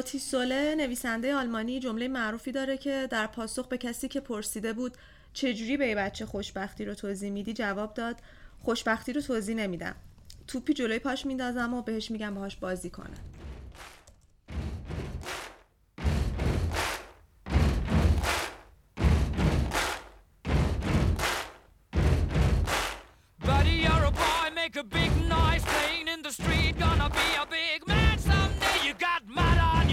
دوروتی سوله نویسنده آلمانی جمله معروفی داره که در پاسخ به کسی که پرسیده بود چجوری به بچه خوشبختی رو توضیح میدی؟ جواب داد خوشبختی رو توضیح نمیدم. توپی جلوی پاش میندازم و بهش میگم باهاش بازی کنه. Street.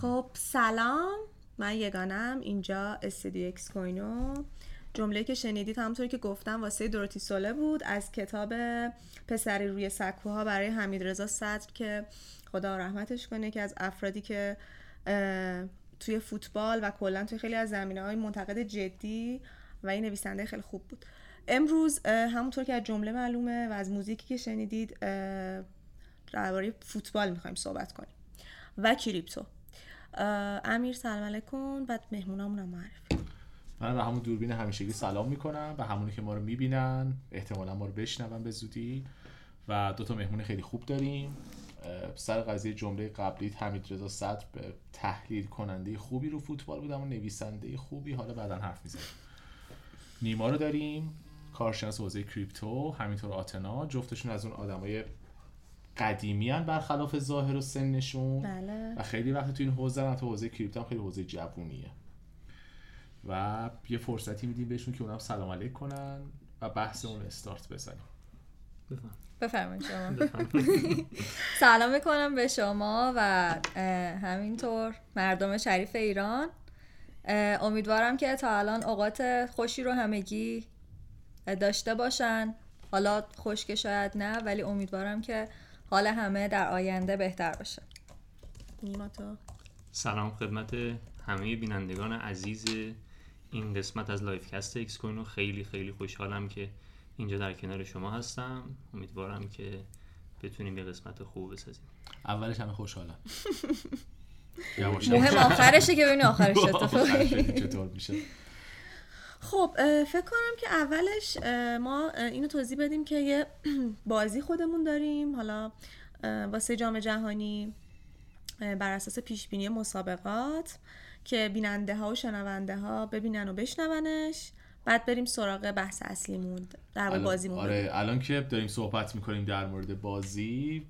خب سلام. من یگانم اینجا استودیو اکس کوینو. جمله که شنیدید همونطوری که گفتم واسه دوروتی سوله بود. از کتاب پسری روی سکوها برای حمید رضا صدر که خدا رحمتش کنه که از افرادی که توی فوتبال و کلا توی خیلی از زمینه های منتقد جدی و این نویسنده خیلی خوب بود. امروز همونطور که از جمله معلومه و از موزیکی که شنیدید درباره فوتبال می‌خوایم صحبت کنیم. و کریپتو. امیر سلام علیکم بعد مهمونامون هم معرفی. من به همون دوربین همیشگی سلام می‌کنم و همونی که ما رو می‌بینن. احتمالا ما رو بشنون به زودی. و دو تا مهمون خیلی خوب داریم. سر قضیه جمله قبلی حمید رضا صدر به تحلیل کننده خوبی رو فوتبال بود اما نویسنده خوبی. حالا بعدا حرف می‌زنیم. نیما رو داریم. کارشناس حوزه کریپتو همینطور آتنا. جفتشون از اون آدمای قدیمی هن برخلاف ظاهر و سنشون. بله. و خیلی وقت تو این حوزه تو حوزه کریپتو هم خیلی حوزه جوونیه. و یه فرصتی میدیم بهشون که اونم سلام علیک کنن و بحث اون استارت بزنیم. بفرمایید شما. سلام می‌کنم به شما و همینطور مردم شریف ایران. امیدوارم که تا الان اوقات خوشی رو همگی داشته باشن. حالا خوش شاید نه ولی امیدوارم که حال همه در آینده بهتر باشه. نیما تو؟ سلام خدمت همه بینندگان عزیز این قسمت از لایوکست Excoino خیلی خیلی خوشحالم که اینجا در کنار شما هستم. امیدوارم که بتونیم یه قسمت خوب بسازیم. اولش همه خوشحالم مهم آخرشه که ببینی آخرش چطور میشه. خب فکر کنم که اولش ما اینو توضیح بدیم که یه بازی خودمون داریم. حالا واسه جام جهانی بر اساس پیش بینی مسابقات که بیننده ها و شنونده ها ببینن و بشنونش. بعد بریم سراغ بحث اصلیمون در بازیمون. آره الان که داریم صحبت می‌کنیم در مورد بازی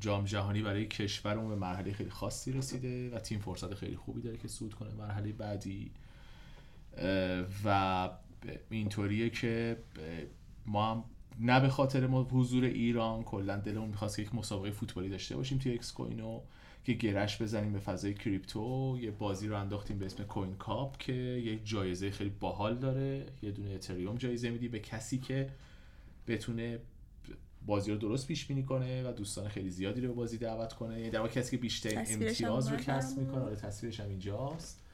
جام جهانی برای کشورمون به مرحله خیلی خاصی رسیده و تیم فرصت خیلی خوبی داره که صعود کنه مرحله بعدی. و اینطوریه که ما هم نه به خاطر حضور ایران کلا دلمون می‌خواست که یک مسابقه فوتبالی داشته باشیم توی Excoino که گره‌ش بزنیم به فضای کریپتو. یه بازی رو انداختیم به اسم Coin Cup که یک جایزه خیلی باحال داره. یه دونه اتریوم جایزه میدی به کسی که بتونه بازی رو درست پیش بینی کنه و دوستان خیلی زیادی رو به بازی دعوت کنه. یعنی در کسی که بیشتر امتیاز رو کسب می‌کنه. آره تصویرش هم اینجاست.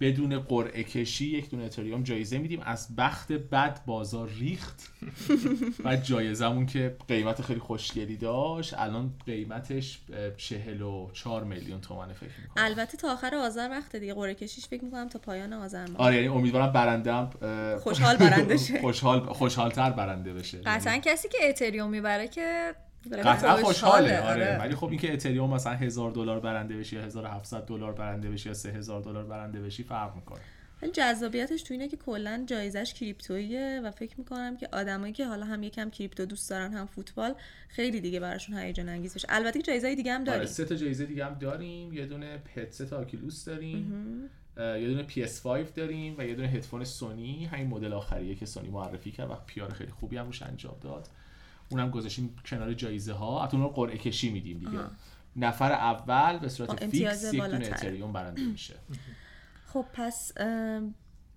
بدون قرعه کشی یک دونه اتریوم جایزه میدیم. از بخت بد بازار ریخت. و جایزمون که قیمت خیلی خوشگلی داشت. الان قیمتش 44 میلیون تومنه فکر می‌کنم. البته تا آخر آذر وقت دیگه قرعه کشیش فکر می‌کنم تا پایان آذر ماه آره یعنی امیدوارم برنده خوشحال برنده شه. خوشحال خوشحالتر برنده بشه. قطعا یعنی کسی که اتریوم می‌بره که قطعا خوشحاله آره. آره. ولی خب اینکه اتریوم مثلا هزار دلار برنده بشی یا 1700 دلار برنده بشی یا 3000 دلار برنده بشی فرق می‌کنه. ولی جذابیتش تو اینه که کلا جایزش کریپتویه و فکر می‌کنم که آدمایی که حالا هم یکم کریپتو دوست دارن هم فوتبال خیلی دیگه براشون هیجان انگیز بشه البته جایزه دیگه هم داریم. آره سه تا جایزه دیگه هم داریم. یه دونه پدست آکیلوس داریم. یه دونه PS5 داریم و یه دونه هدفون سونی. همین مدل آخریه که سونی معرفی کرد و پیار خیلی خوبی هم روش انجام داد. اونم گذاشتیم کنار جایزه ها حتی رو قرعه کشی میدیم دیگه نفر اول به صورت فیکس یک دونه اتریوم برنده میشه خب پس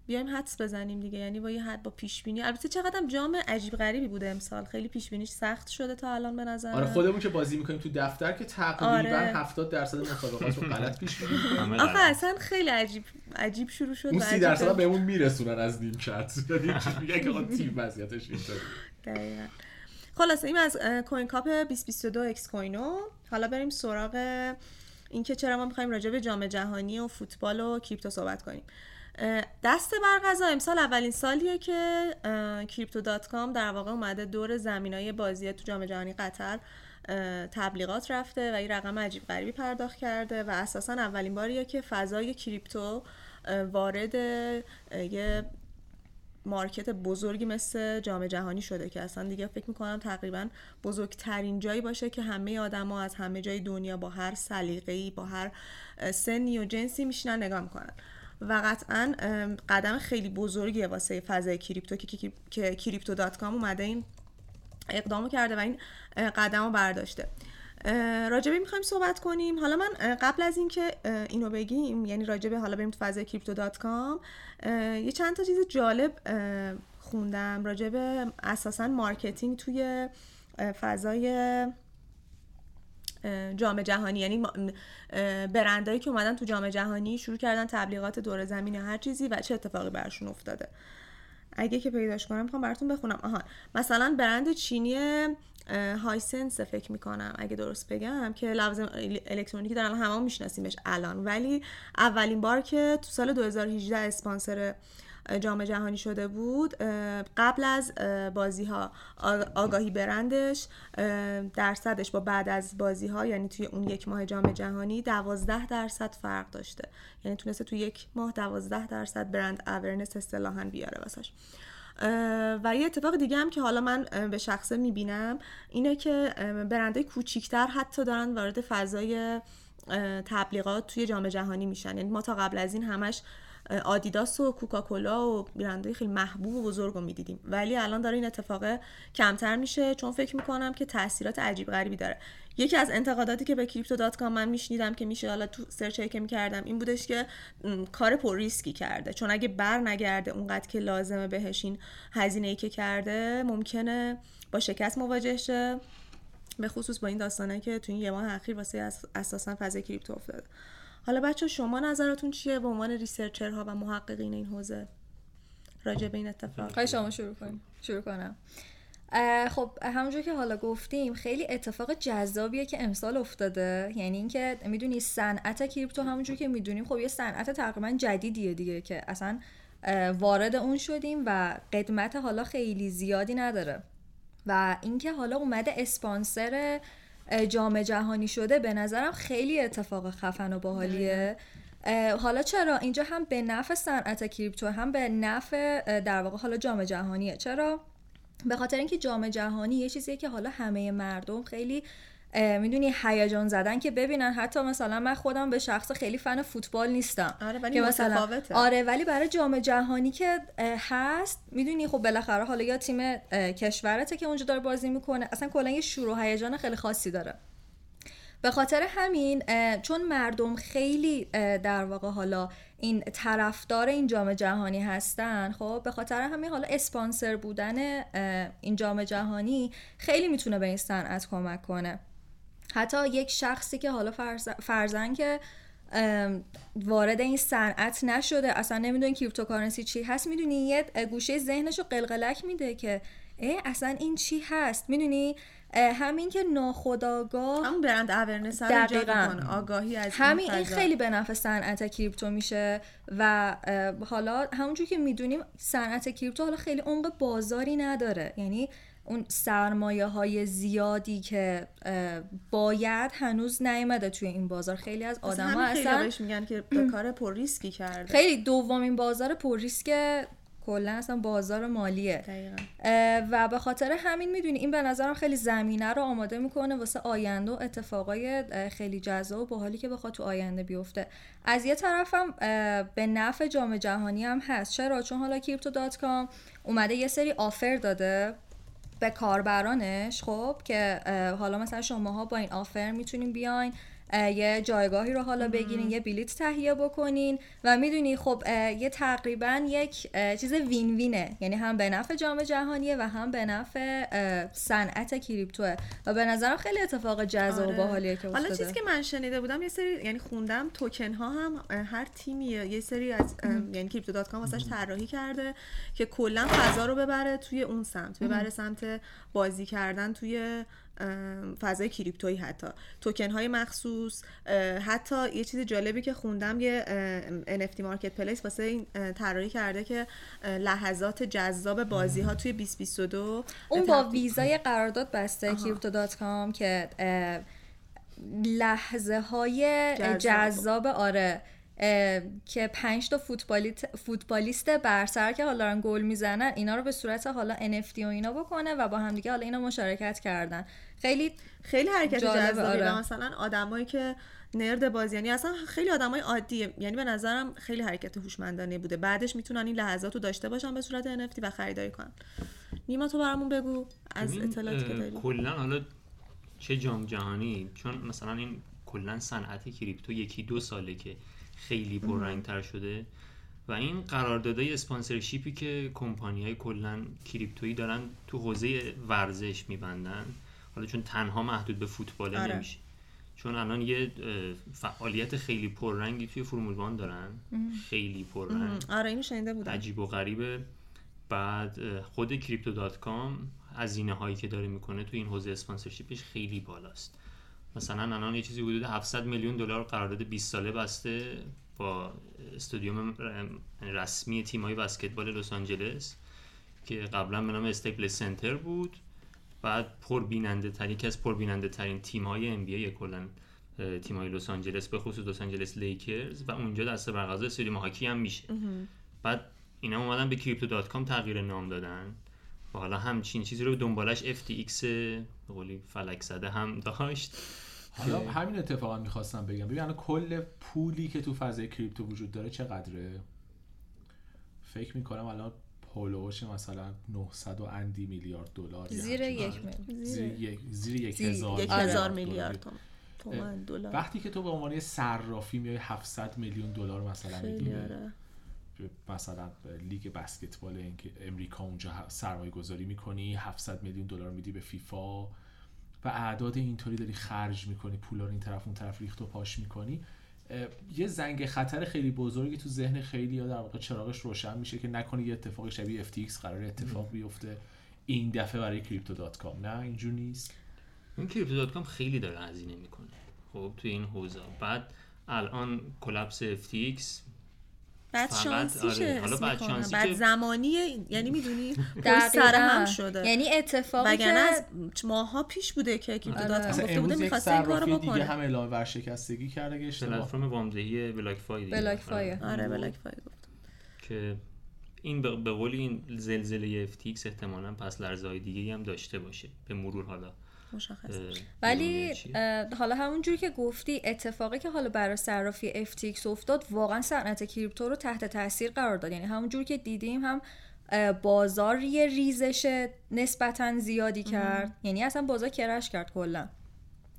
بیایم حدس بزنیم دیگه یعنی با یه حد با پیش بینی البته چقدر جام عجیب غریبی بوده امسال خیلی پیش بینیش سخت شده تا الان به نظر آره. خودمون که بازی می‌کنیم تو دفتر که تقریبا آره. 70 درصد مسابقات رو غلط پیش بینی می‌کنیم. آخه. اصلا خیلی عجیب عجیب شروع شد اون و 30 عجیب درصد به- بهمون میرسونن از نیمکت یعنی میگن که تیم وضعیتش اینطوری دقیقاً. خلاصه این از Coin Cup 2022 Excoino حالا بریم سراغ اینکه چرا ما می‌خوایم راجع به جام جهانی و فوتبال و کریپتو صحبت کنیم. دست بر قضا امسال اولین سالیه که Crypto.com در واقع اومده دور زمین های بازی تو جام جهانی قطر تبلیغات رفته و این رقم عجیب غریبی پرداخت کرده و اساسا اولین باریه که فضای کریپتو وارد یه market بزرگی مثل جام جهانی شده که اصلا دیگه فکر می‌کنم تقریبا بزرگترین جایی باشه که همه آدما از همه جای دنیا با هر سلیقه‌ای با هر سنی و جنسی میشینن نگاه می‌کنن. و قطعا قدم خیلی بزرگیه واسه فضای کریپتو که, که, Crypto.com اومده این اقدامو کرده و این قدم رو برداشته. راجع به می‌خوایم صحبت کنیم. حالا من قبل از اینکه اینو بگیم یعنی راجع به حالا بریم تو فضای Crypto.com یه چند تا چیز جالب خوندم. راجع به اساسا marketing توی فضای جام جهانی. یعنی برندهایی که اومدن تو جام جهانی شروع کردن تبلیغات دور زمین هر چیزی و چه اتفاقی براشون افتاده. اگه که پیداش کنم می‌خوام براتون بخونم. آها. مثلا برند چینی هایسنس فکر می‌کنم اگه درست بگم که لفظ الکترونیکی دارن همه هم میشناسیمش الان. ولی اولین بار که تو سال 2018 اسپانسر جام جهانی شده بود قبل از بازی ها آگاهی برندش درصدش با بعد از بازی ها یعنی توی اون یک ماه جام جهانی دوازده درصد فرق داشته. یعنی تونسته توی یک ماه دوازده درصد برند اورنس اصطلاحا بیاره واسش. و یه اتفاق دیگه هم که حالا من به شخصه می‌بینم اینه که اه، برندهای کوچیکتر حتی دارن وارد فضای تبلیغات توی جام جهانی میشن. یعنی ما تا قبل از این همش آدیداس و کوکاکولا و برندهای خیلی محبوب و بزرگ رو می‌دیدیم. ولی الان داره این اتفاق کمتر میشه. چون فکر می‌کنم که تاثیرات عجیب غریبی داره. یکی از انتقاداتی که به Crypto.com من میشنیدم که میشه حالا تو search که می‌کردم این بودش که کار پر ریسکی کرده. چون اگه بر نگرده اونقدر که لازمه بهش این هزینه ای که کرده ممکنه با شکست مواجه شه. به خصوص با این داستانه که تو این یه ماه اخیر واسه اس- اساسا فضای کریپتو افتاده. حالا بچه‌ها شما نظراتون چیه؟ به عنوان researcher ها و محققین این حوزه راجع به این اتفاق. خواهی شما شروع کنیم. شروع کنم. خب همونجور که حالا گفتیم خیلی اتفاق جذابیه که امسال افتاده. یعنی اینکه می‌دونی صنعت کریپتو همونجور که می‌دونیم خب یه صنعت تقریبا جدیدیه دیگه که اصلا وارد اون شدیم و قدمت حالا خیلی زیادی نداره. و اینکه حالا اومده اسپانسر جام جهانی شده به نظرم خیلی اتفاق خفن و باحالیه. حالا چرا؟ اینجا هم به نفع صنعت کریپتو هم به نفع در واقع حالا جام جهانیه. چرا؟ به خاطر اینکه جام جهانی یه چیزیه که حالا همه مردم خیلی می‌دونی هیجان زدن که ببینن. حتی مثلا من خودم به شخص خیلی فن فوتبال نیستم. آره ولی که مثلا. آره ولی برای جام جهانی که هست می‌دونی خب بالاخره حالا یا تیم کشورته که اونجا داره بازی می‌کنه. اصلا کلا یه شور و هیجان خیلی خاصی داره. به خاطر همین چون مردم خیلی در واقع حالا این طرفدار این جام جهانی هستن خب به خاطر همین حالا اسپانسر بودن این جام جهانی خیلی می‌تونه به این صنعت کمک کنه. حتی یک شخصی که حالا فرض- فرضاً که وارد این صنعت نشده اصلا نمی‌دونه cryptocurrency چی هست می‌دونی یه گوشه ذهنش رو قلقلک میده که اه اصلا این چی هست؟ می‌دونی؟ همین که ناخودآگاه همون brand awareness رو. آگاهی از همین این فضا. خیلی به نفع صنعت کریپتو میشه و حالا همونجور که می‌دونیم صنعت کریپتو حالا خیلی عمق بازاری نداره. یعنی اون سرمایه های زیادی که باید هنوز نیامده توی این بازار. خیلی از آدم ها اصلا میگن که به کار پر ریسکی کرده. خیلی دومین بازار پر ریسک کلا اصلا بازار مالیه. دقیقاً. و به خاطر همین می‌دونی این به نظرم خیلی زمینه رو آماده می‌کنه واسه آینده و اتفاقای خیلی جذاب و باحالی که بخواد تو آینده بیفته. از یه طرفم به نفع جام جهانی هم هست. چرا؟ چون حالا Crypto.com اومده یه سری offer داده به کاربرانش خب که حالا مثلا شماها با این offer می‌تونین بیاین. یه جایگاهی رو حالا بگیرین یه بلیت تهیه بکنین و می‌دونی خب یه تقریبا یک چیز win-win ه یعنی هم به نفع جام جهانیه و هم به نفع صنعت کریپتوه. و به نظرم خیلی اتفاق جذاب و آره. باحالیه که حالا چیزی که من شنیده بودم یه سری یعنی خوندم توکن ها هم هر تیمی یه سری از یعنی Crypto.com واسش طراحی کرده که کلا فضا رو ببره توی اون سمت ببره سمت بازی کردن توی فضای کریپتویی حتی. توکن های مخصوص حتی یه چیز جالبی که خوندم یه NFT marketplace واسه این طراحی کرده که لحظات جذاب بازی ها توی 2022 اون با ویزای قرارداد بسته Crypto.com که لحظه های جذاب. آره. که پنج تا فوتبالیت فوتبالیست برسر که حالا دارن گل می‌زنن اینا رو به صورت حالا NFT و اینا بکنه و با همدیگه حالا اینا مشارکت کردن. خیلی خیلی حرکت جالبه، جذابی آره. مثلا آدمایی که نرد بازی یعنی اصلا خیلی آدمای عادیه. یعنی به نظرم خیلی حرکت هوشمندانه بوده. بعدش می‌تونن این لحظات رو داشته باشن به صورت NFT و خریداری کنن. نیما تو برامون بگو از اطلاعاتی که داری. کلا حالا چه جام جهانی؟ چون مثلا این کلا صنعت کریپتو یکی دو ساله که خیلی پررنگتر شده و این قراردادهای اسپانسرشیپی که کمپانی های کلا کریپتویی دارن تو حوزه ورزش میبندن حالا چون تنها محدود به فوتبال آره. نمیشه. چون الان یه فعالیت خیلی پررنگی توی فرمول وان دارن خیلی پررنگ. آره اینو شنیده بودم. عجیب و غریبه. بعد خود Crypto.com هزینه هایی که داره می‌کنه تو این حوزه sponsorship ش خیلی بالاست. مثلا الان یه چیزی حدود 700 میلیون دلار قرارداد 20 ساله بسته با استادیوم رسمی تیم‌های بسکتبال لس آنجلس که قبلا به نام Staples Center بود. بعد پربیننده ترین یکی از پربیننده ترین تیم های NBA کلا تیم های لس آنجلس به خصوص لس آنجلس لیکرز و اونجا دست برقضا استادیوم هاکی هم میشه. بعد اینا اومدن به Crypto.com تغییر نام دادن. و حالا همچین چیزی رو دنبالش FTX به قولی فلک زده هم داشت. حالا همین اتفاقا می‌خواستم بگم. ببین الان کل پولی که تو فضای کریپتو وجود داره چقدره؟ فکر می‌کنم الان پولوش مثلا 900 و اندی میلیارد دلار زیر یک زیر یک زیر یک هزار آره. هزار. میلیارد تومن دلار. وقتی که تو به عنوان یه صرافی میای 700 میلیون دلار مثلا میدی مثلا لیگ بسکتبال امریکا اونجا سرمایه گذاری می‌کنی 700 میلیون دلار میدی به فیفا و اعداد اینطوری داری خرج می‌کنی پولا رو این طرف اون طرف ریخت و پاش می‌کنی. یه زنگ خطر خیلی بزرگی تو ذهن خیلی یا در واقع چراغش روشن میشه که نکنه یه اتفاق شبیه FTX قرار اتفاق بیفته این دفعه برای Crypto.com. نه اینجور نیست. این Crypto.com خیلی داره هزینه می‌کنه. خب توی این حوزه. بعد الان کلپس FTX بعد فقط- شانسیشه آره، حالا بعد. شانسی بعد که- زمانی یعنی می‌دونی دقیقاً. سر هم شده یعنی اتفاقی وگرنه که از ماها پیش بوده که کریپتو آره. دات کام اصلا گفته بوده می‌خواسته این کارو صرافی دیگه بکنه هم اعلام ورشکستگی کرده که اشتباه پلتفرم وامدهی بلاک فای دیگه. بلاک فای. آره. آره بلک فای گفت که این به قول این زلزله FTX احتمالا پس لرزهای دیگه هم داشته باشه به مرور حالا مشخص اه، ولی. اه، حالا همونجوری که گفتی اتفاقی که حالا برای صرافی FTX افتاد واقعا صنعت کریپتو رو تحت تاثیر قرار داد. یعنی همونجوری که دیدیم هم بازار یه ریزش نسبتا زیادی کرد. یعنی اصلا بازار کرش کرد کلا.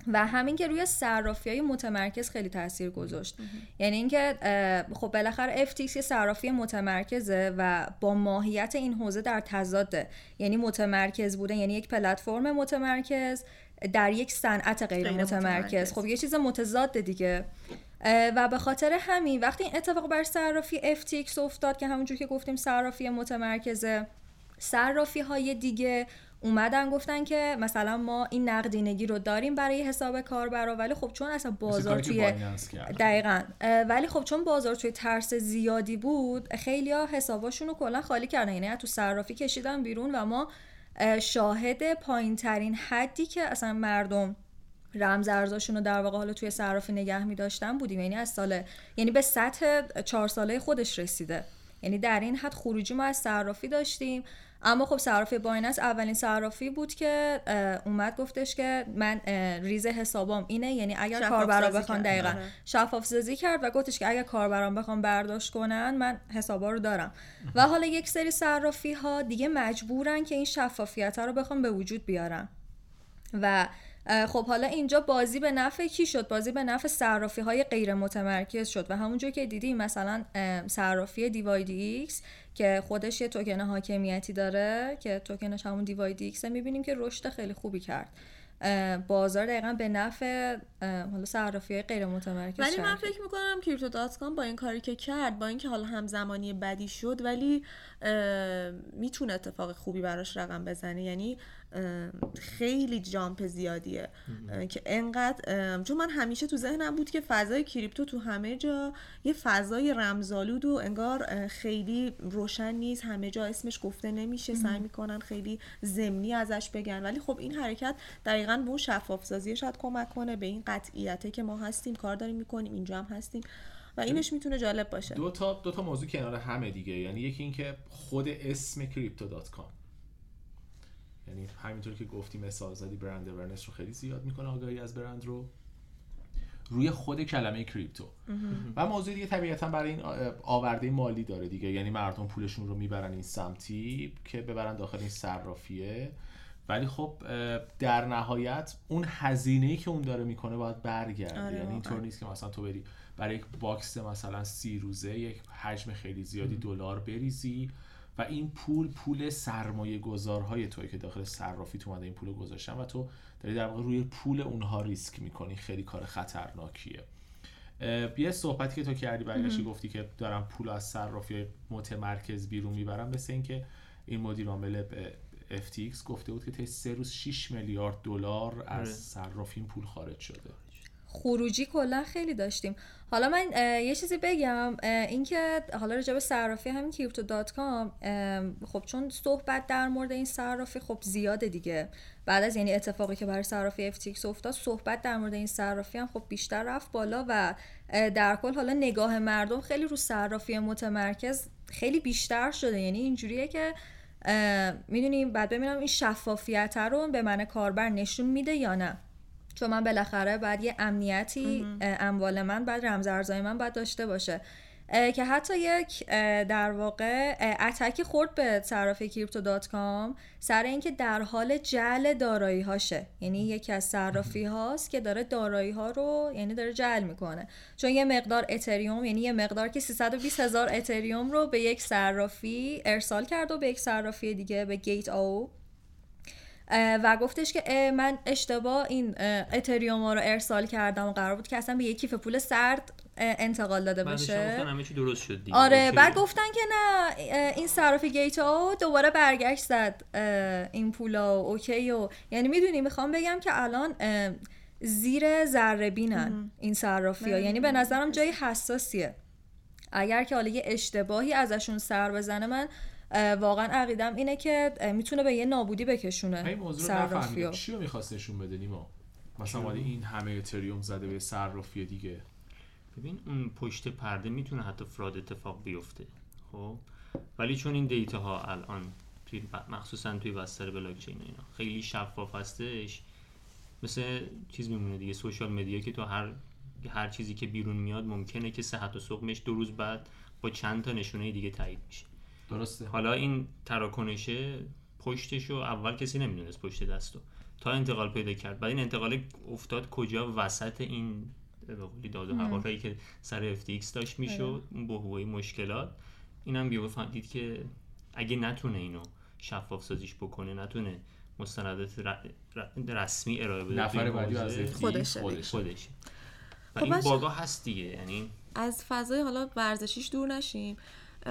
و همین که روی صرافی های متمرکز خیلی تاثیر گذاشت. یعنی اینکه خب بالاخره FTX یه صرافی متمرکزه و با ماهیت این حوزه در تضاده. یعنی متمرکز بودن یعنی یک پلتفرم متمرکز در یک صنعت غیر غیر متمرکز. متمرکز. خب یه چیز متضاد دیگه. و به خاطر همین وقتی این اتفاق بر صرافی FTX افتاد که همونجور که گفتیم صرافی متمرکزه صرافی های دیگه اومدن گفتن که مثلا ما این نقدینگی رو داریم برای حساب کاربرا ولی خب چون اصلا بازار توی. دقیقا. ولی خب چون بازار توی ترس زیادی بود خیلی ها حساباشون رو کلا خالی کردن. یعنی تو صرافی کشیدن بیرون و ما اه، شاهد پایین ترین حدی که اصلا مردم رمز ارزاشون رو در واقع حالا توی صرافی نگه می داشتن بودیم. یعنی از سال یعنی به سطح چهار ساله خودش رسیده. یعنی در این حد خروجی ما از صرافی داشتیم. اما خب صرافی بایننس اولین صرافی بود که اومد گفتش که من ریز حسابام اینه یعنی اگر کاربرا بخوان. دقیقا آره. شفاف سازی کرد و گفتش که اگر کاربران بخوام برداشت کنن من حسابا رو دارم. و حالا یک سری صرافی ها دیگه مجبورن که این شفافیت رو بخوام به وجود بیارن. و خب حالا اینجا بازی به نفع کی شد؟ بازی به نفع صرافی های غیر متمرکز شد. و همونجور که دیدیم مثلا صرافی dYdX که خودش یه توکن حاکمیتی داره که توکنش همون dYdX می‌بینیم که رشد خیلی خوبی کرد بازار دقیقا به نفع حالا صرافی های غیر متمرکز ولی من. فکر می‌کنم کریپتو دات کام با این کاری که کرد با اینکه حالا همزمانی بدی شد ولی می‌تونه اتفاق خوبی براش رقم بزنه یعنی خیلی جامپ زیادیه. که انقدر چون من همیشه تو ذهنم بود که فضای کریپتو تو همه جا یه فضای رمزالود و انگار خیلی روشن نیست. همه جا اسمش گفته نمیشه. سعی می‌کنن خیلی زمینی ازش بگن. ولی خب این حرکت دقیقا به اون شفاف سازی شاید کمک کنه. به این قطعیته که ما هستیم کار داریم می‌کنیم اینجا هم هستیم. و اینش می‌تونه جالب باشه. دو تا دو تا موضوع کنار همه دیگه. یعنی یکی اینکه خود اسم Crypto.com یعنی همینطور که گفتی مثال زدی brand awareness رو خیلی زیاد می‌کنه آگاهی از برند رو. روی خود کلمه کریپتو و موضوع دیگه طبیعتا برای این آورده مالی داره دیگه. یعنی مردم پولشون رو می‌برن این سمتی که ببرن داخل این صرافیه. ولی خب در نهایت اون هزینه ای که اون داره می‌کنه باید برگرده. آره، یعنی اینطور. نیست که مثلا تو بری برای یک باکس مثلا سی روزه یک حجم خیلی زیادی دلار بریزی. و این پول پول سرمایه گذارهای توی که داخل صرافی تو اومده این پول رو گذاشتن و تو داری در واقع روی پول اونها ریسک می‌کنی. خیلی کار خطرناکیه. یه صحبتی که تو کردی برگشتی گفتی که دارم پول از صرافی متمرکز بیرون می‌برم مثل اینکه این مدیر عامل FTX گفته بود که طی سه روز 6 میلیارد دلار از آره. صرافی این پول خارج شده. خروجی کلا خیلی داشتیم. حالا من یه چیزی بگم اینکه حالا راجع به صرافی همین کریپتو دات کام خب چون صحبت در مورد این صرافی خب زیاده دیگه. بعد از یعنی اتفاقی که برای صرافی FTX افتاد صحبت در مورد این صرافی هم خب بیشتر رفت بالا و در کل حالا نگاه مردم خیلی رو صرافی متمرکز خیلی بیشتر شده. یعنی اینجوریه که می‌دونیم بعد ببینم این شفافیت رو به من کاربر نشون میده یا نه. چون من بالاخره باید یه امنیتی اموال من بعد رمز ارزهای من باید داشته باشه. که حتی یک در واقع انگی خورد به صرافی Crypto.com سر اینکه در حال جعل دارایی هاشه یعنی یکی از صرافی هاست که داره دارایی ها رو یعنی داره جعل می‌کنه. چون یه مقدار اتریوم یعنی یه مقدار که 320 هزار اتریوم رو به یک صرافی ارسال کرد و به یک صرافی دیگه به Gate.io و گفتش که من اشتباه این اتریوم ها رو ارسال کردم و قرار بود که اصلا به یک کیف پول سرد انتقال داده همه چی درست شد دیگه. آره. بعد گفتن که نه این صرافی گیت او دوباره برگشت زد این پولا و اوکی و یعنی می‌دونی می‌خوام بگم که الان زیر ذره بینن این صرافی ها. یعنی به نظرم جای حساسیه. اگر که حالا یه اشتباهی ازشون سر بزنه من واقعا عقیدم اینه که می‌تونه به یه نابودی بکشونه این موضوع رو چی رو می‌خواست نشون بده نیما؟ مثلا ولی این همه اتریوم زده به صرافی دیگه. ببین اون پشت پرده می‌تونه حتی فراد اتفاق بیفته خب؟ ولی چون این دیتا ها الان توی ب- مخصوصا توی بستر بلاکچین و اینا خیلی شفاف هستش مثل چیز میمونه دیگه سوشال مدیا که تو هر هر چیزی که بیرون میاد ممکنه که صحت و سقمش دو روز بعد با چند تا نشونه دیگه تایید میشه. درسته. حالا این تراکنشه پشتشو اول کسی نمی‌دونست پشت دستو. تا انتقال پیدا کرد. بعد این انتقال افتاد کجا؟ وسط این به قولی داد و هوایی که سر FTX داشت می‌شد. اون بحبوحه مشکلات. اینم بیو دید که اگه نتونه اینو شفاف سازیش بکنه نتونه مستندات ر- ر- رسمی ارائه بده نفر بعدی از خودشه. خودشه. خودشه. و خب این باگا هست دیگه یعنی از فضای حالا ورزشیش دور نشیم.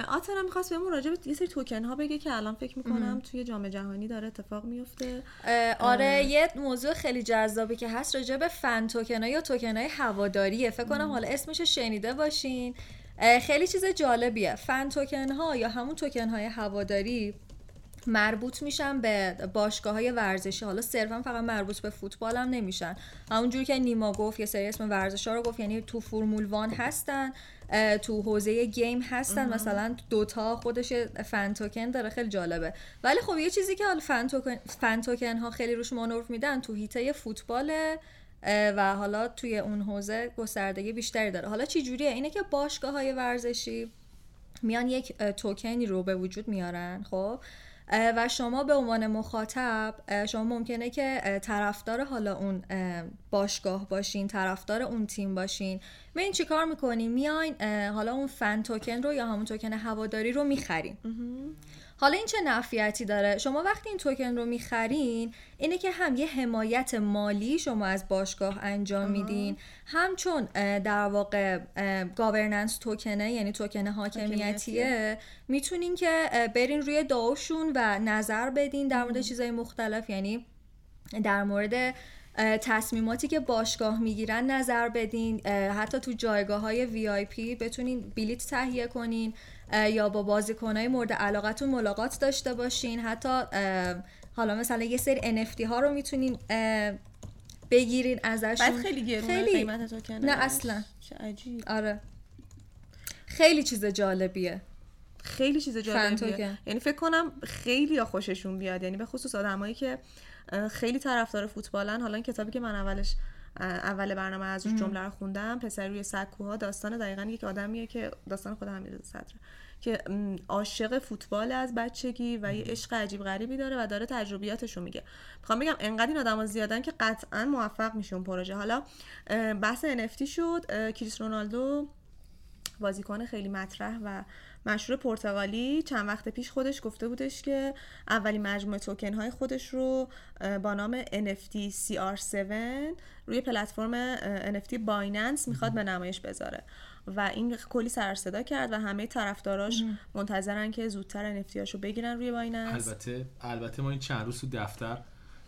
آتنا می‌خواست بهمون راجع به یه سری توکن ها بگه که الان فکر می‌کنم توی جام جهانی داره اتفاق میفته آره یه موضوع خیلی جذابی که هست راجع به فن توکن یا توکن های هواداریه. فکر کنم حالا اسمش شنیده باشین. خیلی چیز جالبیه. فن توکن ها یا همون توکن های هواداری مربوط میشن به باشگاه های ورزشی. حالا صرفا فقط مربوط به فوتبال هم نمیشن. همونجور که نیما گفت یه سری اسم ورزش ها رو گفت یعنی تو فرمول وان هستن تو حوزه گیم هستن. مثلا دوتا خودش یه فن توکن داره خیلی جالبه. ولی خب یه چیزی که حالا فن توکن, فن توکن ها خیلی روش مانور میدن تو هیته فوتبال و حالا توی اون حوزه گستردگی بیشتری داره. حالا چی جوریه؟ اینه که باشگاه های ورزشی میان یک توکنی رو به وجود میارن خب؟ و شما به عنوان مخاطب شما ممکنه که طرفدار حالا اون اه، باشگاه باشین طرفدار اون تیم باشین. این چیکار می‌کنین میاین حالا اون فن توکن رو یا همون توکن هواداری رو می‌خرین حالا این چه نفیتی داره؟ شما وقتی این توکن رو می‌خرین اینه که هم یه حمایت مالی شما از باشگاه انجام میدین هم چون در واقع گاورننس توکنه یعنی توکن حاکمیتیه می‌تونین که برین روی داوشون و نظر بدین در مورد چیزهای مختلف یعنی در مورد تصمیماتی که باشگاه می‌گیرن نظر بدین. حتی تو جایگاه های وی آی پی بتونین بلیت تهیه کنین یا با بازیکنهای مورد علاقتون ملاقات داشته باشین. حتی حالا مثلا یه سری NFT ها رو می‌تونین بگیرین ازشون. بعد خیلی گرونه خیلی. قیمت توکن نه اصلا. چه عجیب. آره. خیلی چیز جالبیه. خیلی چیز جالبیه. یعنی فکر کنم خیلی خوششون بیاد. یعنی به خصوص آدمایی که خیلی طرفدار فوتبالن. حالا این کتابی که من اولش اول برنامه از روش جمله رو خوندم پسر روی سکوها داستان دقیقا یک آدمیه که داستان خود حمیدرضا صدره که عاشق فوتبال از بچگی و یه عشق عجیب غریبی داره و داره تجربیاتش رو میگه. می‌خوام بگم انقدر این آدما زیادن که قطعا موفق میشه اون پروژه. حالا بحث NFT شد. کریس رونالدو بازیکن خیلی مطرح و مشهور پرتغالی چند وقت پیش خودش گفته بودش که اولین مجموعه توکن های خودش رو با نام NFT CR7 روی پلتفرم NFT Binance می‌خواد به نمایش بذاره. و این کلی سر صدا کرد و همه طرفداراش منتظرن که زودتر NFT هاشو بگیرن روی Binance البته البته ما این چند روز تو دفتر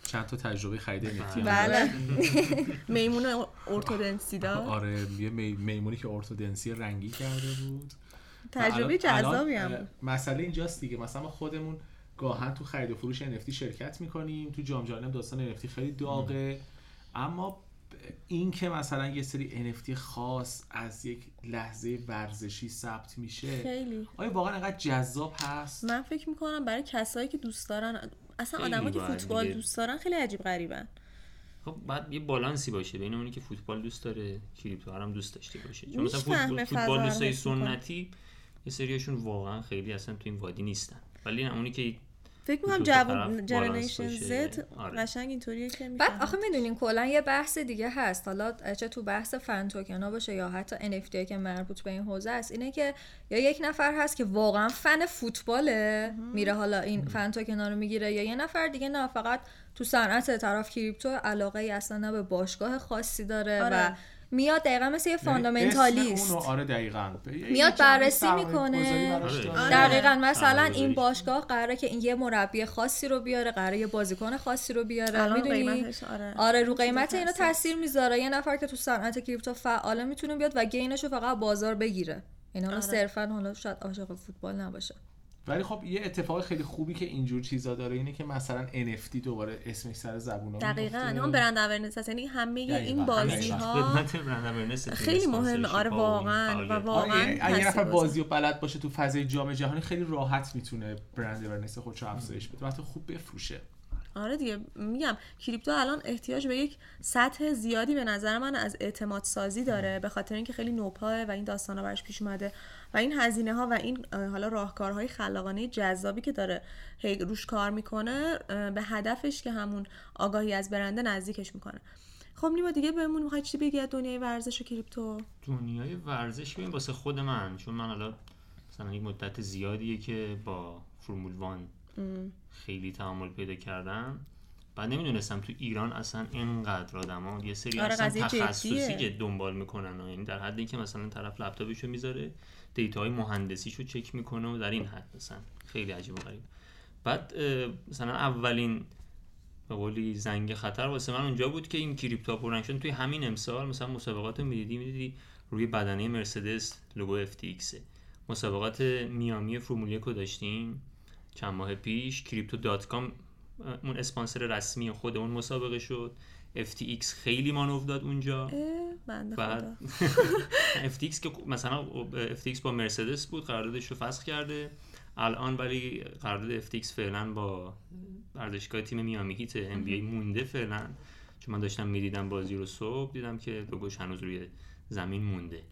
چند تا تجربه خرید NFT هم بله. میمون ارتودنسی دار آره یه می- میمونی که ارتودنسی رنگی کرده بود. تجربه جذابی هم بود. مسئله اینجاست دیگه. مثلا ما خودمون گاهن تو خرید و فروش NFT شرکت می‌کنیم تو جام جهانی هم داستان NFT خیلی داغه. اما این که مثلا یه سری NFT خاص از یک لحظه ورزشی ثبت میشه خیلی. آیا واقعا انقدر جذاب هست؟ من فکر می‌کنم برای کسایی که دوست دارن اصلا آدمایی که فوتبال دیگه. دوست دارن خیلی عجیب غریبن. خب بعد یه بالانسی باشه بین اونی که فوتبال دوست داره کریپتو هم دوست داشته باشه. چون مثلا فوتبال, فوتبال دوستای می‌کنه. یه سریاشون واقعا خیلی اصلا تو این وادی نیستن ولی نه اونی که فکر می‌کنم بالانس جنریشن باشه. زد. قشنگ اینطوریه که بعد می‌فهمه. آخه می‌دونین کلا یه بحث دیگه هست حالا چه تو بحث فن توکن ها باشه یا حتی NFT که مربوط به این حوزه است اینه که یا یک نفر هست که واقعا فن فوتباله میره حالا این فن توکن ها رو می‌گیره یا یه نفر دیگه نه فقط تو صنعت طرف کریپتو علاقه ای اصلا نه به باشگاه خاصی داره و آره. میاد دقیقا مثل یه یعنی فاندامنتالیست اونو آره دقیقاً میاد بررسی می‌کنه. آره. آره. دقیقا مثلا. این باشگاه قراره که این یه مربی خاصی رو بیاره قراره یه بازیکن خاصی رو بیاره الان می‌دونی قیمتش آره آره رو قیمت اینا تاثیر. می‌ذاره یه نفر که تو صنعت کریپتو فعاله می‌تونه بیاد و گینش رو فقط بازار بگیره این حالا آره. صرفا حالا شاید عاشق فوتبال نباشه ولی خب یه اتفاق خیلی خوبی که اینجور چیزا داره اینه که مثلا NFT دوباره اسمش سر زبون دقیقا اون برند اورنس هست یعنی همه. این بازی ها خیلی مهمه. آره، واقعاً. و واقعاً آره اگه یه نفر. بازی و بلد باشه تو فضای جام جهانی خیلی راحت می‌تونه برند اورنس خودش رو افزایش بده و حتی خوب بفروشه آره دیگه میگم کریپتو الان احتیاج به یک سطح زیادی به نظر من از اعتماد سازی داره به خاطر اینکه خیلی نوپاه و این داستانا براش پیش اومده و این هزینه ها و این حالا راهکارهای خلاقانه جذابی که داره هی روش کار می‌کنه به هدفش که همون آگاهی از برنده نزدیکش می‌کنه. خب نیما دیگه بهمون می‌خوای چی بگی از دنیای ورزش و کریپتو؟ دنیای ورزش ببین واسه خود من چون من حالا مثلا یک مدت زیادیه که با فرمول وان خیلی تعامل پیدا کردم. بعد نمی‌دونستم تو ایران اصلا اینقدر آدما یه سری آره، اصلا تخصصی. که دنبال می‌کنن و یعنی در حد اینکه مثلا طرف لپتاپشو می‌ذاره data های مهندسیشو چک می‌کنه و در این حد مثلا. خیلی عجیب و غریب. بعد مثلا اولین به قولی زنگ خطر واسه من اونجا بود که این کریپتو پررنگ شدن توی همین امسال مثلا مسابقات رو می‌دیدی می‌دیدی روی بدنه مرسدس لوگو FTX مسابقات میامی فرمول یک رو داشتیم چند ماه پیش Crypto.com اون اسپانسر رسمی خود اون مسابقه شد. FTX خیلی مانور داد اونجا. بنده بعد FTX که مثلا FTX با مرسدس بود قراردادش رو فسخ کرده. الان ولی قرارداد FTX فعلا با ورزشگاه تیم میامی هیت NBA مونده فعلا. چون من داشتم می‌دیدم بازی رو صبح دیدم که لوگوش هنوز روی زمین مونده.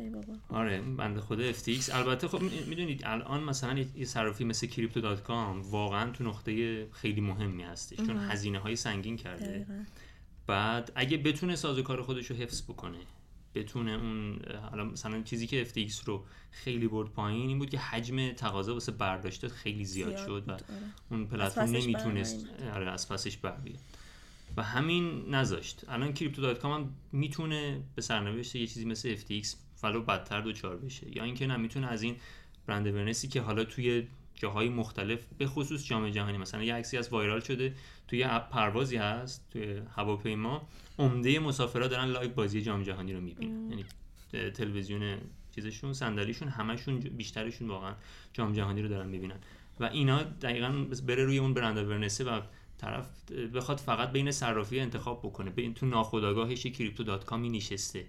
ای بابا. آره بنده خدا FTX البته خب می- می‌دونید الان مثلا یه- صرافی مثل کریپتو دات کام واقعا تو نقطه خیلی مهمی هستش چون هزینه های سنگین کرده. دقیقاً. بعد اگه بتونه سازوکار خودش رو حفظ بکنه بتونه اون حالا مثلا چیزی که FTX رو خیلی برد پایین این بود که حجم تقاضا واسه برداشتات خیلی زیاد, زیاد شد و آره. اون پلتفرم نمی‌تونست آره از پسش بر بیاد و همین نذاشت. الان Crypto.com هم می‌تونه به سرنوشت یه چیزی مثل FTX ولو بدتر دچار بشه. یا اینکه نه می‌تونه از این brand awareness ی که حالا توی جاهای مختلف به خصوص جام جهانی مثلا یه عکسی از وایرال شده توی پروازی هست توی هواپیما عمده مسافرها دارن live بازی جام جهانی رو می‌بینن. یعنی تلویزیون چیزشون صندلیشون همشون بیشترشون واقعا جام جهانی رو دارن می‌بینن. و اینا دقیقا بره روی اون brand awareness ه و طرف بخواد فقط بین صرافی انتخاب بکنه. بین تو ناخودآگاهش Crypto.com ی نشسته.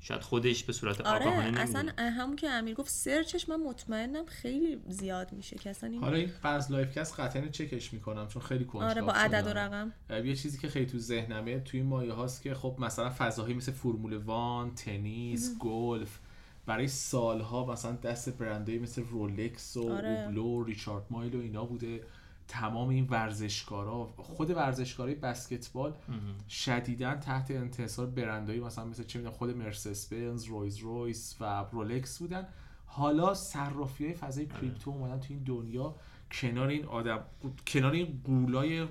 شاید خودش به صورت آگاهانه آره نمی‌دونه. اصلا همون که امیر گفت search ش من مطمئنم خیلی زیاد میشه که اصلا این حالا این فرض لایوکست قطعا چکش می‌کنم چون خیلی کنجکاو آره با عدد و. رقم یه چیزی که خیلی تو ذهنمه توی این مایه هاست که خب مثلا فضاهایی مثل Formula One تنیس گلف برای سالها مثلا دست برندهایی مثل رولکس و آره. اوبلو ریچارد مایل و اینا بوده تمام این ورزشکارا خود ورزشکارای بسکتبال شدیدا تحت انحصار برندهایی مثلا مثل چه می‌دونم خود مرسدس بنز رولز رویس و رولکس بودن. حالا صرافی های فضای کریپتو اومدن تو این دنیا کنار این آدم کنار این قولای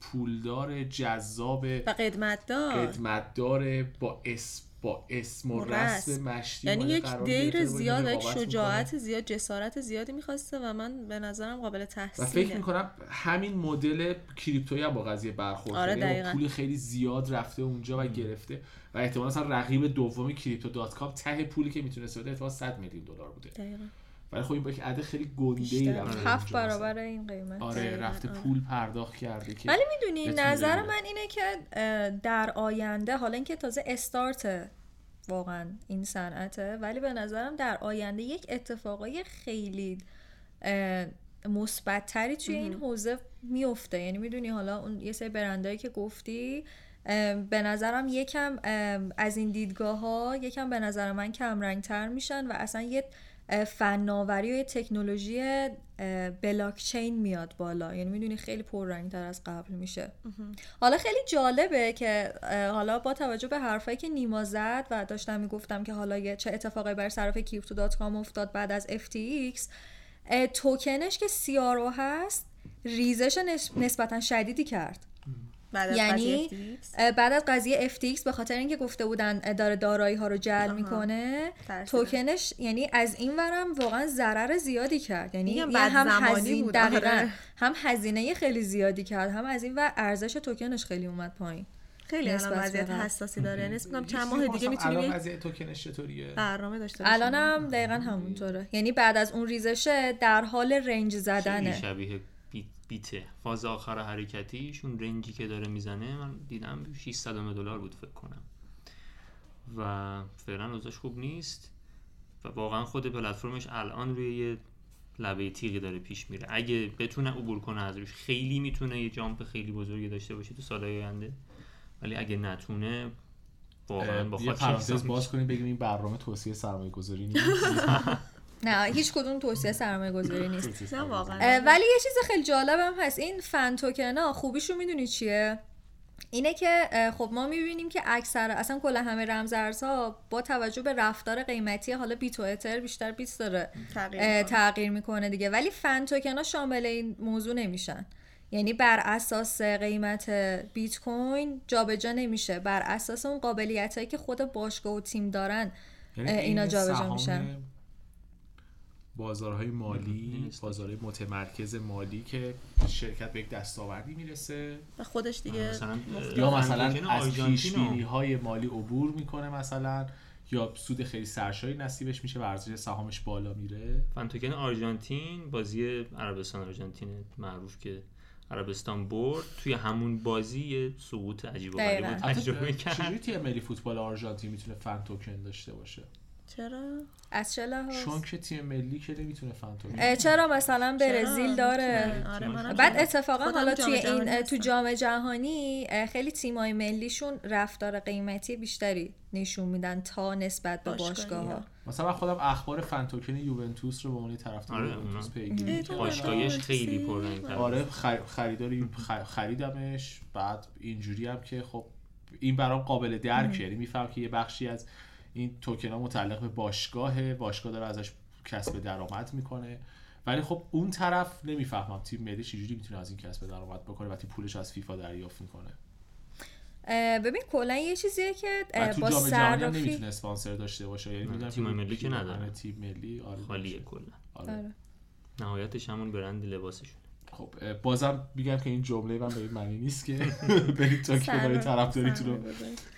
پولدار جذاب و قدمت دار قدمتدار با اسم با اسم و و رسم. مشتی یعنی یک دیر زیاد و یک رقابت شجاعت می‌کنه. زیاد جسارت زیادی می‌خواسته و من به نظرم قابل و تحسینه فکر می‌کنم همین مدل کریپتویی هم با قضیه برخورد آره،. یعنی با دقیقاً. پول خیلی زیاد رفته اونجا و گرفته و احتمالا مثلا رقیب دومی کریپتو دات کام ته پولی که می‌تونسته بده احتمالا 100 میلیون دلار بوده دقیقا ولی خب این با یک عدد خیلی گنده ای. رفته هفت. برابر این قیمت آره رفته آره. پول پرداخت کرده که ولی می‌دونی نظر. من اینه که در آینده حالا اینکه تازه استارت واقعا این صنعته ولی به نظرم در آینده یک اتفاقای خیلی اه، مثبتتری توی این حوزه میفته یعنی می‌دونی حالا اون یه سری برندهایی که گفتی به نظرم یکم از این دیدگاه ها یکم به نظر من کمرنگتر میشن و اصلا یه فناوری و تکنولوژی بلاکچین میاد بالا. یعنی می‌دونی خیلی پررنگتر از قبل میشه. حالا خیلی جالبه که حالا با توجه به حرفایی که نیما زد و داشتم می‌گفتم که حالا چه اتفاقی بر صرافی کریپتو دات کام افتاد بعد از FTX توکنش که CRO هست ریزش نس- نسبتا شدیدی کرد. بعد از یعنی بعد از قضیه FTX به خاطر اینکه گفته بودن داره دارایی ها رو جل آها. می‌کنه. توکنش یعنی از این ورم واقعا ضرر زیادی کرد. یعنی میگم یه بعد هم زمانی هزینه بود، دقیقاً آره. هم هزینه خیلی زیادی کرد هم از این ور ارزش توکنش خیلی اومد پایین. خیلی الان وضعیت. حساسی داره. یعنی یه چند ماه دیگه می‌تونیم الان وضعیت توکنش چطوریه؟ برنامه داشته الانم دقیقا همونطوره. یعنی بعد از اون ریزشه در حال رنج زدنه. شبیه بیته. فاز آخر حرکتیشون رنجی که داره می‌زنه من دیدم 600 دلار بود فکر کنم. و فعلا اوضاعش خوب نیست و واقعا خود پلتفرمش الان روی یه لبه تیغی داره پیش میره. اگه بتونه عبور کنه از روش خیلی می‌تونه یه جامپ خیلی بزرگی داشته باشه تو سالهای آینده. ولی اگه نتونه واقعا با حساب باز. کنیم بگیم این برنامه توصیه سرمایه گذاری نیست. نه هیچ کدوم توصیه سرمایه گذاری نیست نه واقعا. ولی یه چیز خیلی جالبم هست. این فن توکنا خوبیشو می‌دونی چیه؟ اینه که خب ما می‌بینیم که اکثر اصلا کل همه رمزارزها با توجه به رفتار قیمتی حالا بیت و اتر بیشتر بیت داره تغییر. تغییر می‌کنه. دیگه. ولی فن توکنا شامل این موضوع نمیشن. یعنی بر اساس قیمت بیت کوین جابجا نمیشه. بر اساس اون قابلیت هایی که خود باشگاه و تیم دارن یعنی اینا این جابجا میشن. بازارهای مالی. بازارهای متمرکز مالی که شرکت به یک دستاوردی می‌رسه. و خودش دیگه مثلا یا مثلا از آرژانتین پیش رو- های مالی عبور می‌کنه مثلا یا سود خیلی سرشاری نصیبش میشه و ارزش سهامش بالا میره. فن توکن آرژانتین بازی عربستان آرژانتین معروف که عربستان برد توی همون بازی یه سقوط عجیب و غریب تجربه چجوری کرد. تیم ملی فوتبال آرژانتین می‌تونه فن توکن داشته باشه؟ چرا از چه لحاظ چون که تیم ملی که نمی‌تونه اه، چرا مثلا برزیل؟ داره. آره، بعد. اتفاقا حالا جام توی جهانی این تو. جام جهانی خیلی تیمای ملیشون رفتار قیمتی بیشتری نشون میدن تا نسبت به باشگاه ها. مثلا من خودم اخبار فن توکن یوونتوس رو به عنوان طرفدار آره، یوونتوس. پیگیری آره، خیلی؟ پررنگ آره خر... خریداری خ- خریدمش بعد اینجوری هم که خب این برام قابل درکه یعنی میفهم که یه بخشی از این توکن ها متعلق به باشگاهه باشگاه داره ازش کسب درآمد می‌کنه ولی خب اون طرف نمی‌فهمم تیم ملی چجوری می‌تونه از این کسب درآمد بکنه وقتی پولش از فیفا دریافت می‌کنه ببین کلا یه چیزیه که با صرافی نمی‌تونه اسپانسر داشته باشه یعنی می‌دونم تیم ملی که نداره. تیم ملی آره خالیه. کلا آره. آره. نهایتش همون برند لباسشون خب بازم میگم که این جمله من به این معنی نیست که برید تا برای طرفداریتون رو.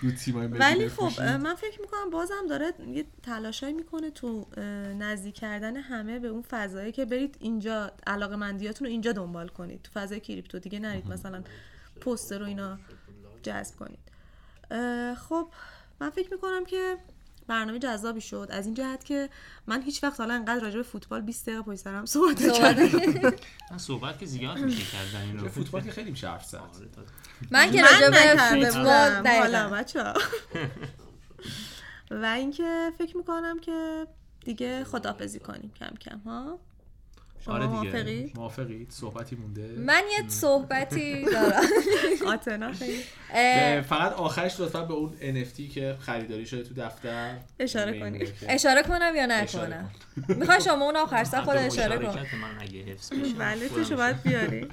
رو تیمای ولی خب من فکر می‌کنم بازم داره یه تلاشایی می‌کنه تو نزدیک کردن همه به اون فضایی که برید اینجا علاقه مندیاتون رو اینجا دنبال کنید. تو فضای کریپتو دیگه نرید مثلا پوستر رو اینا جذب کنید. خب من فکر می‌کنم که برنامه جذابی شد. از این جهت که من هیچ وقت حالا انقدر راجع به فوتبال 20 دقیقه پشت سرم صحبت نکردم. من صحبت که زیاد میشه کرد در این راجع به رابطه. فوتبال که خیلی میشه حرف زد. آره، من که من راجع به فوتبال حالا. بچه و اینکه فکر می‌کنم که دیگه خدافزی کنیم کم کم ها؟ شما آره موافقی؟ دیگه موافقید صحبتی مونده. من یه صحبتی دارم. آتنا فقط آخرش لطفا به اون NFT که خریداری شده تو دفتر. اشاره. که- اشاره کنم یا نکنم؟ کن. می‌خوای شما اون آخر سر خود اشاره کن. مشارکت من اگه حفظ بشه بله تو باید بیاری.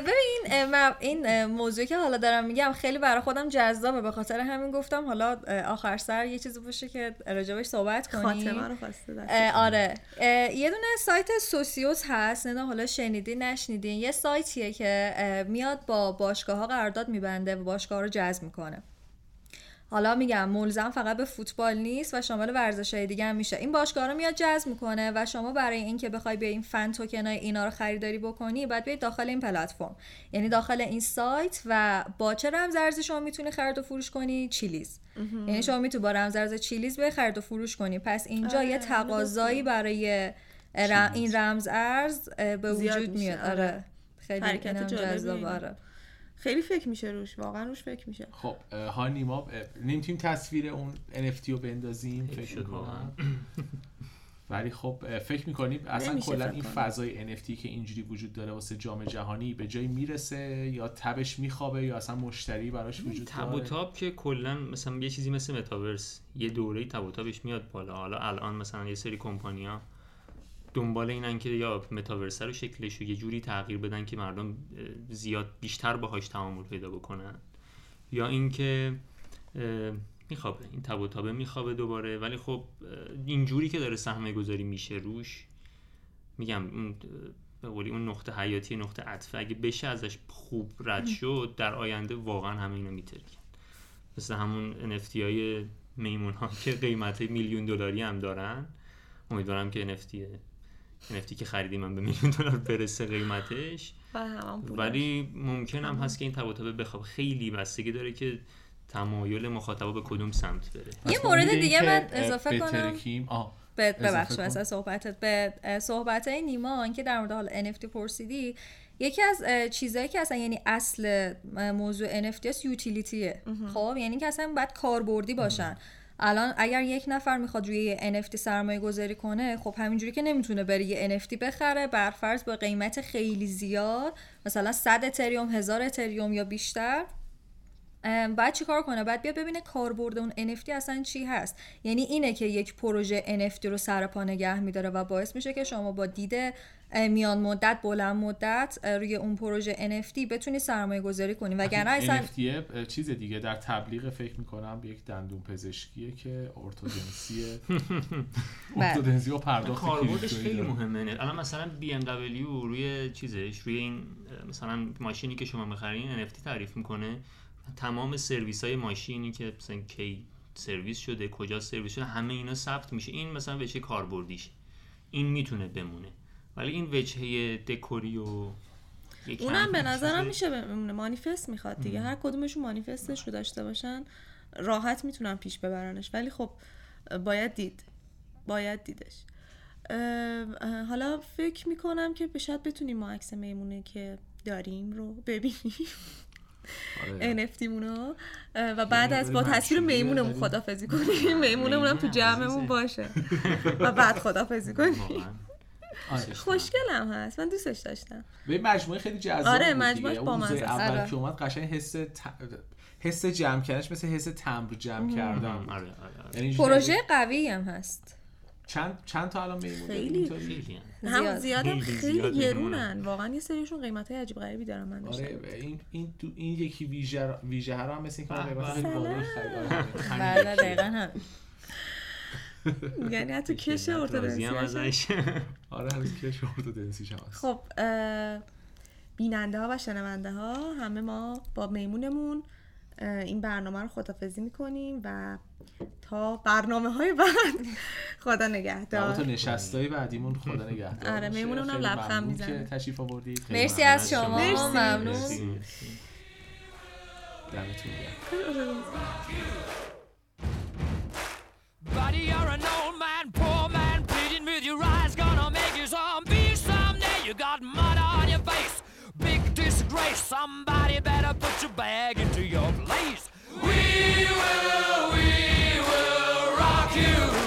ببین این موضوعی که حالا دارم میگم خیلی برای خودم جذابه. به خاطر همین گفتم حالا آخر سر یه چیزی باشه که راجبش صحبت کنیم. خاتمه رو خواسته آره. یه دونه سایت سوسیوس هست نه حالا شنیدی نشنیدین یه سایتیه که میاد با باشگاه ها قرارداد میبنده و باشگاه رو جذب می‌کنه. حالا میگم ملزم فقط به فوتبال نیست و شامل ورزش های دیگه هم میشه. این باشگاه رو میاد جذب می‌کنه و شما برای اینکه بخوای به این فن توکن های اینا رو خریداری بکنی باید بیاید داخل این پلتفرم. یعنی داخل این سایت و با چه رمز ارزی شما می‌تونی خرید و فروش کنی؟ چیلیز. یعنی شما می‌تونی با رمز ارز چیلیز به خرید و فروش کنی. پس اینجا آره، یه اینو تقاضایی برای ر- این رمز ارز به وجود میاد آره. آره خیلی حرکت جذاب. آره خیلی فکر میشه روش واقعا روش فکر میشه خب ها نیما نمی‌تونیم تصویر اون NFT رو بندازیم فکر واقعا. ولی خب فکر می‌کنیم اصلا کلا این کنم. فضای NFT که اینجوری وجود داره واسه جام جهانی به جایی می‌رسه یا تبش میخوابه یا اصلا مشتری براش وجود تب و داره تاب که کلا مثلا یه چیزی مثل متاورس یه دوره تب و تابش میاد بالا حالا الان مثلا یه سری کمپانیا دنبال اینن که یا متاورس رو شکلش رو یه جوری تغییر بدن که مردم زیاد بیشتر باهاش تعامل پیدا بکنن. یا اینکه میخوابه این تب و تابه میخوابه دوباره. ولی خب اه، اینجوری که داره سرمایه گذاری میشه روش میگم اون به قولی اون نقطه حیاتی نقطه عطفه اگه بشه ازش خوب رد شد در آینده واقعا همه اینو میترکن مثل همون NFT های میمون ها که قیمت میلیون دلاری هم دارن. امیدوارم که NFT NFT که خریدیم من به میلیون دلار برسه قیمتش. ولی ممکن هم هست که این تباتبه بخواب. خیلی بستگی داره که تمایل مخاطبا به کدوم سمت بره. یه مورد دیگه که، من اضافه کنم. ببخش. مثلا صحبتت به صحبت نیما که در مورد حالا NFT پرسیدی یکی از اه، چیزایی که اصلا یعنی اصل موضوع NFT است یوتیلیتیه. خب یعنی که اصلا باید کاربردی باشن. الان اگر یک نفر می‌خواد روی یه NFT سرمایه گذاری کنه خب همینجوری که نمی‌تونه بره یه NFT بخره بر فرض با قیمت خیلی زیاد مثلا 100 اتریوم هزار اتریوم یا بیشتر. بعد چی کار کنه؟ بعد بیا ببینه کاربرد اون NFT اصلا چی هست. یعنی اینه که یک پروژه NFT رو سر پا نگه میداره و باعث میشه که شما با دید میان مدت بلند مدت روی اون پروژه NFT بتونی سرمایه گذاری کنی. وگرنه اصلا NFT چیز دیگه. در تبلیغ فکر می‌کنم یک دندون پزشکیه که ارتودنسی بله. ارتودنسی و پرداخت کاربردش خیلی. مهمه. الان مثلا BMW روی چیزش روی این مثلا ماشینی که شما می‌خرین NFT تعریف می‌کنه. تمام سرویس های ماشینی که مثلا کی سرویس شده کجا سرویس شده همه اینا ثبت میشه. این مثلا وجه کاربردیش این می‌تونه بمونه. ولی این وجهه دکوری و اونم به نظرم میشه بمونه. مانیفست می‌خواد دیگه. هر کدومشون مانیفستش رو داشته باشن راحت می‌تونن پیش ببرنش. ولی خب باید دید. باید دیدش. حالا فکر می‌کنم که به شاید بتونیم ما عکس میمونه که داریم رو ببینیم. NFT مونا و بعد از با تصویر میمونمون. خدافزی کنیم. میمونمون هم تو جمعمون. باشه. و بعد خدافزی کنیم. آره. خوشگلم هست. من دوستش داشتم. به مجموعه خیلی جذاب آره، بامزه روزای است. اول آره. که اومد قشنگ حس ت... حس جمع کردنش مثل حس تمبر جمع کردن. آره. آره آره. یعنی پروژه قوی هم هست. چند چند تا الان میمونه خیلی. خیلی هم. هم. زیادم خیلی خیلی گرونن. واقعا یه سریشون قیمت های عجیب غریبی دارن من آره این این تو این یکی ویژه ویژه ها رو هم مثل اینکه قیمت. خیلی بالایی خرید بله دقیقا هم. یعنی حتی کش راضی هم ارتودنسی ازش آره هنوز کش ارتودنسیش هم هست. خب بیننده ها و شنونده ها همه ما با میمونمون. این برنامه رو خدافزی می‌کنیم و تا برنامه های بعد خدا نگهدار تو نشستای بعدیمون خدا نگهدار آره، خیلی لبخند می‌زنه. تشریف آوردید خیلی مرسی از شما مرسی. ممنون مرسی، مرسی. دمتون گرم Buddy, you're an old man, grace. Somebody better put your bag into your place. We will, we will rock you.